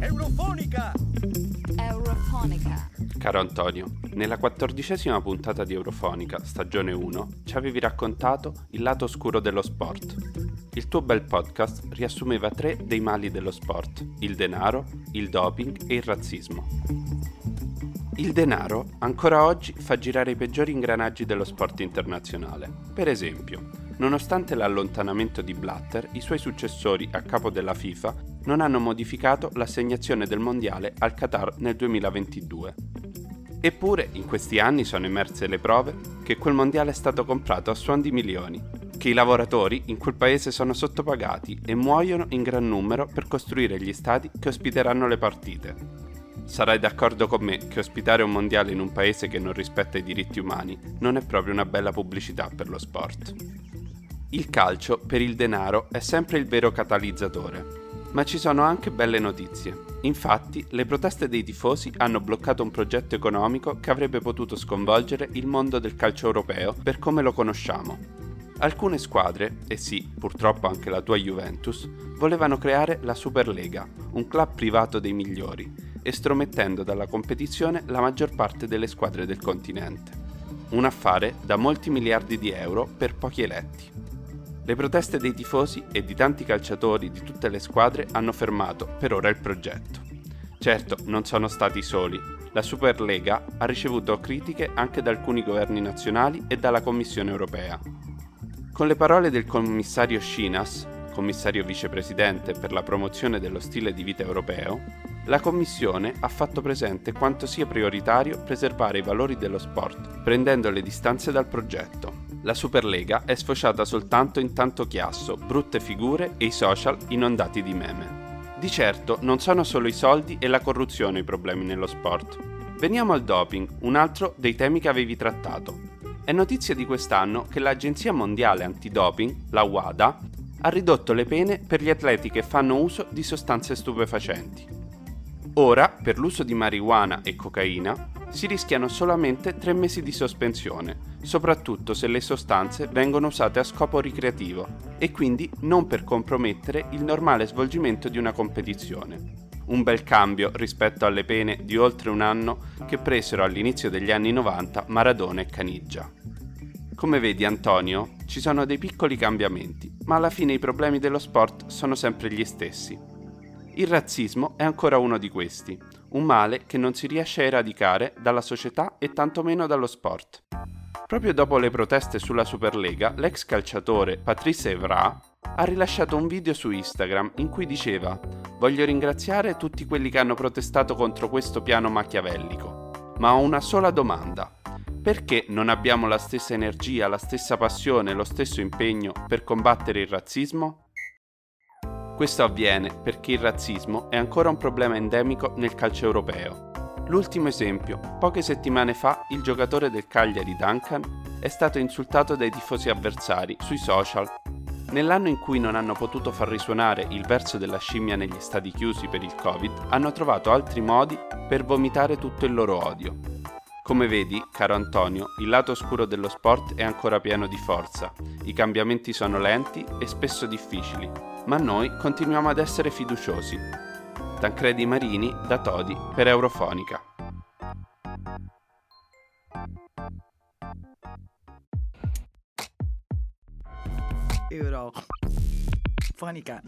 Eurofonica! Eurofonica. Caro Antonio, nella quattordicesima puntata di Eurofonica, stagione 1, ci avevi raccontato il lato oscuro dello sport. Il tuo bel podcast riassumeva tre dei mali dello sport, il denaro, il doping e il razzismo. Il denaro ancora oggi fa girare i peggiori ingranaggi dello sport internazionale. Per esempio, nonostante l'allontanamento di Blatter, i suoi successori a capo della FIFA non hanno modificato l'assegnazione del mondiale al Qatar nel 2022. Eppure in questi anni sono emerse le prove che quel mondiale è stato comprato a suon di milioni, che i lavoratori in quel paese sono sottopagati e muoiono in gran numero per costruire gli stadi che ospiteranno le partite. Sarai d'accordo con me che ospitare un mondiale in un paese che non rispetta i diritti umani non è proprio una bella pubblicità per lo sport. Il calcio, per il denaro, è sempre il vero catalizzatore, ma ci sono anche belle notizie. Infatti, le proteste dei tifosi hanno bloccato un progetto economico che avrebbe potuto sconvolgere il mondo del calcio europeo per come lo conosciamo. Alcune squadre, e sì, purtroppo anche la tua Juventus, volevano creare la Superlega, un club privato dei migliori, estromettendo dalla competizione la maggior parte delle squadre del continente. Un affare da molti miliardi di euro per pochi eletti. Le proteste dei tifosi e di tanti calciatori di tutte le squadre hanno fermato per ora il progetto. Certo, non sono stati soli. La Superlega ha ricevuto critiche anche da alcuni governi nazionali e dalla Commissione europea. Con le parole del commissario Schinas, commissario vicepresidente per la promozione dello stile di vita europeo, la Commissione ha fatto presente quanto sia prioritario preservare i valori dello sport, prendendo le distanze dal progetto. La Superlega è sfociata soltanto in tanto chiasso, brutte figure e i social inondati di meme. Di certo non sono solo i soldi e la corruzione i problemi nello sport. Veniamo al doping, un altro dei temi che avevi trattato. È notizia di quest'anno che l'Agenzia Mondiale Antidoping, la WADA, ha ridotto le pene per gli atleti che fanno uso di sostanze stupefacenti. Ora, per l'uso di marijuana e cocaina, si rischiano solamente tre mesi di sospensione, soprattutto se le sostanze vengono usate a scopo ricreativo e quindi non per compromettere il normale svolgimento di una competizione. Un bel cambio rispetto alle pene di oltre un anno che presero all'inizio degli anni 90 Maradona e Caniggia. Come vedi Antonio, ci sono dei piccoli cambiamenti, ma alla fine i problemi dello sport sono sempre gli stessi. Il razzismo è ancora uno di questi, un male che non si riesce a eradicare dalla società e tantomeno dallo sport. Proprio dopo le proteste sulla Superlega, l'ex calciatore Patrice Evra ha rilasciato un video su Instagram in cui diceva Voglio ringraziare tutti quelli che hanno protestato contro questo piano machiavellico, ma ho una sola domanda. Perché non abbiamo la stessa energia, la stessa passione, lo stesso impegno per combattere il razzismo? Questo avviene perché il razzismo è ancora un problema endemico nel calcio europeo. L'ultimo esempio, poche settimane fa il giocatore del Cagliari Duncan è stato insultato dai tifosi avversari sui social. Nell'anno in cui non hanno potuto far risuonare il verso della scimmia negli stadi chiusi per il Covid, hanno trovato altri modi per vomitare tutto il loro odio. Come vedi, caro Antonio, il lato oscuro dello sport è ancora pieno di forza, i cambiamenti sono lenti e spesso difficili, ma noi continuiamo ad essere fiduciosi. Tancredi Marini da Todi per Eurofonica. Eurofonica.